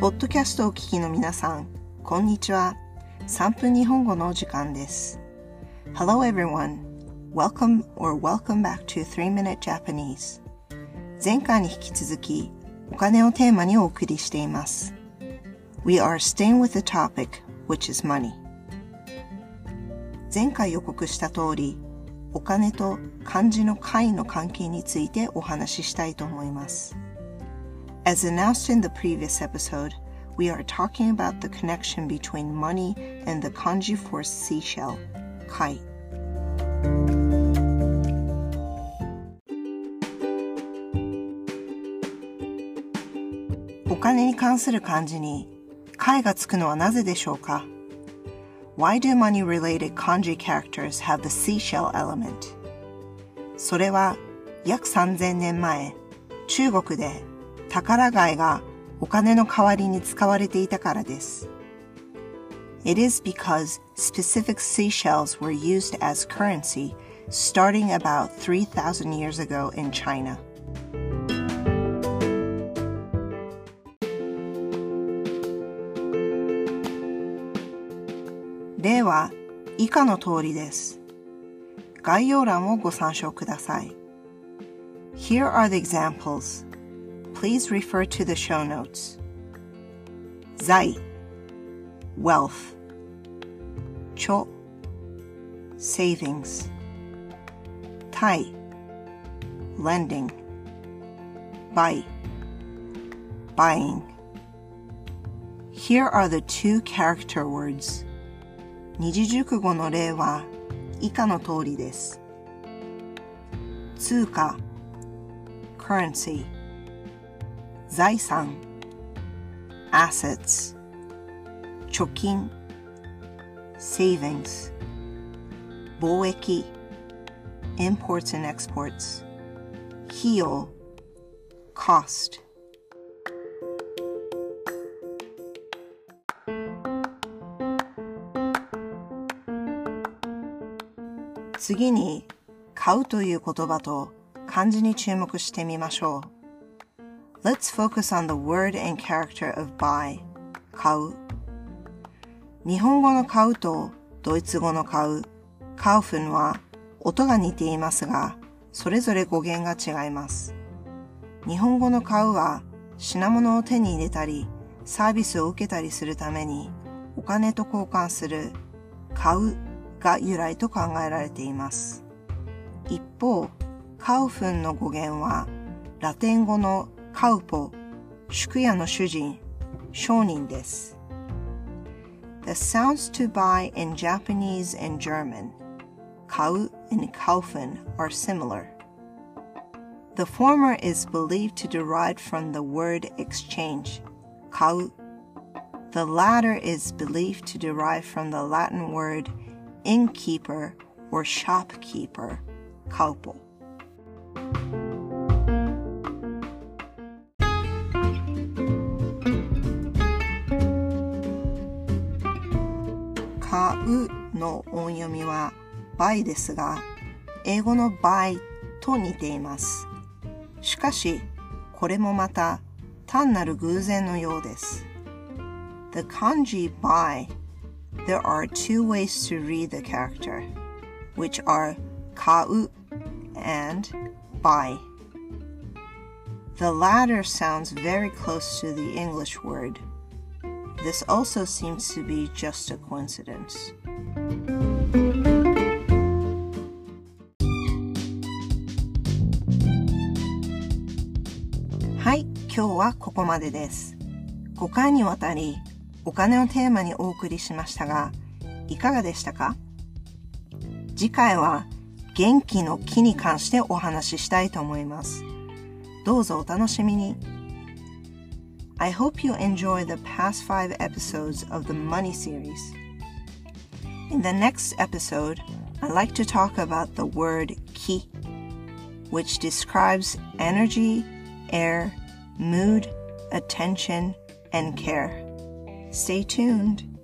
ポッドキャストを聞きの皆さん、こんにちは。3分日本語のお時間です。Hello everyone. Welcome or welcome back to 3 Minute Japanese. 前回に引き続き、お金をテーマにお送りしています。We are staying with the topic, which is money. 前回予告した通り、お金と漢字の会の関係についてお話ししたいと思います。As announced in the previous episode, we are talking about the connection between money and the kanji for seashell, kai. お金に関する漢字に貝がつくのはなぜでしょうか Why do money-related kanji characters have the seashell element? それは約3000年前、中国で 宝貝がお金の代わりに使われていたからです。It is because specific seashells were used as currency starting about 3,000 years ago in China. 例は以下の通りです。概要欄をご参照ください。Here are the examples. Please refer to the show notes. 財 wealth 貯 savings 貸 lending 売 buying Here are the two character words. 二字熟語の例は以下の通りです。通貨 currency 財産 assets 貯金 savings 貿易 imports and exports 費用 cost 次に買うという言葉と漢字に注目してみましょう。Let's focus on the word and character of buy 買う日本語の買うとドイツ語の買うカウフンは音が似ていますがそれぞれ語源が違います。日本語の買うは品物を手に入れたりサービスを受けたりするためにお金と交換する。買うが由来と考えられています。一方カウフンの語源はラテン語のカウポ、宿屋の主人、商人です。The sounds to buy in Japanese and German, 買う and kaufen, are similar. The former is believed to derive from the word exchange, 買う. The latter is believed to derive from the Latin word innkeeper or shopkeeper, kaupo. うの音読みは buy ですが、英語の buy と似ています。しかし、これもまた単なる偶然のようです。The kanji buy, there are two ways to read the character, which are 買う and buy. The latter sounds very close to the English word. This also seems to be just a coincidence. はい、今日はここまでです。5回にわたりお金をテーマにお送りしましたが、いかがでしたか？次回は元気の木に関してお話ししたいと思います。どうぞお楽しみに。I hope you enjoy the past five episodes of the Money series. In the next episode, I'd like to talk about the word ki, which describes energy, air, mood, attention, and care. Stay tuned.